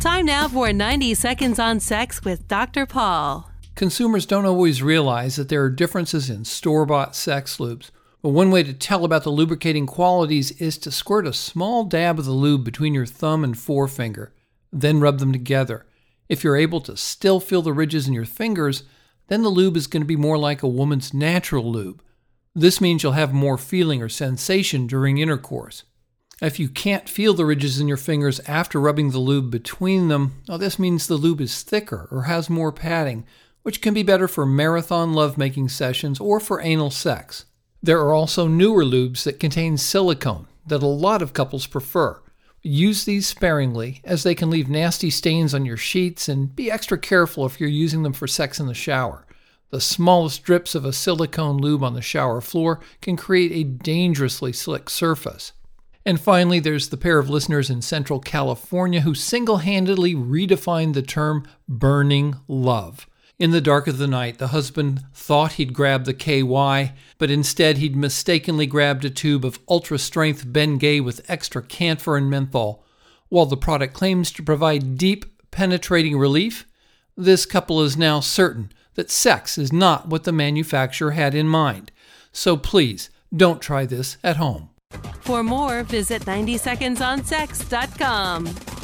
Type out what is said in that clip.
Time now for 90 Seconds on Sex with Dr. Paul. Consumers don't always realize that there are differences in store bought sex lubes. But one way to tell about the lubricating qualities is to squirt a small dab of the lube between your thumb and forefinger, then rub them together. If you're able to still feel the ridges in your fingers, then the lube is going to be more like a woman's natural lube. This means you'll have more feeling or sensation during intercourse. If you can't feel the ridges in your fingers after rubbing the lube between them, well, this means the lube is thicker or has more padding, which can be better for marathon lovemaking sessions or for anal sex. There are also newer lubes that contain silicone that a lot of couples prefer. Use these sparingly, as they can leave nasty stains on your sheets, and be extra careful if you're using them for sex in the shower. The smallest drips of a silicone lube on the shower floor can create a dangerously slick surface. And finally, there's the pair of listeners in Central California who single handedly redefined the term burning love. In the dark of the night, the husband thought he'd grabbed the KY, but instead he'd mistakenly grabbed a tube of ultra strength Bengay with extra camphor and menthol. While the product claims to provide deep, penetrating relief, this couple is now certain that sex is not what the manufacturer had in mind. So please, don't try this at home. For more, visit 90secondsonsex.com.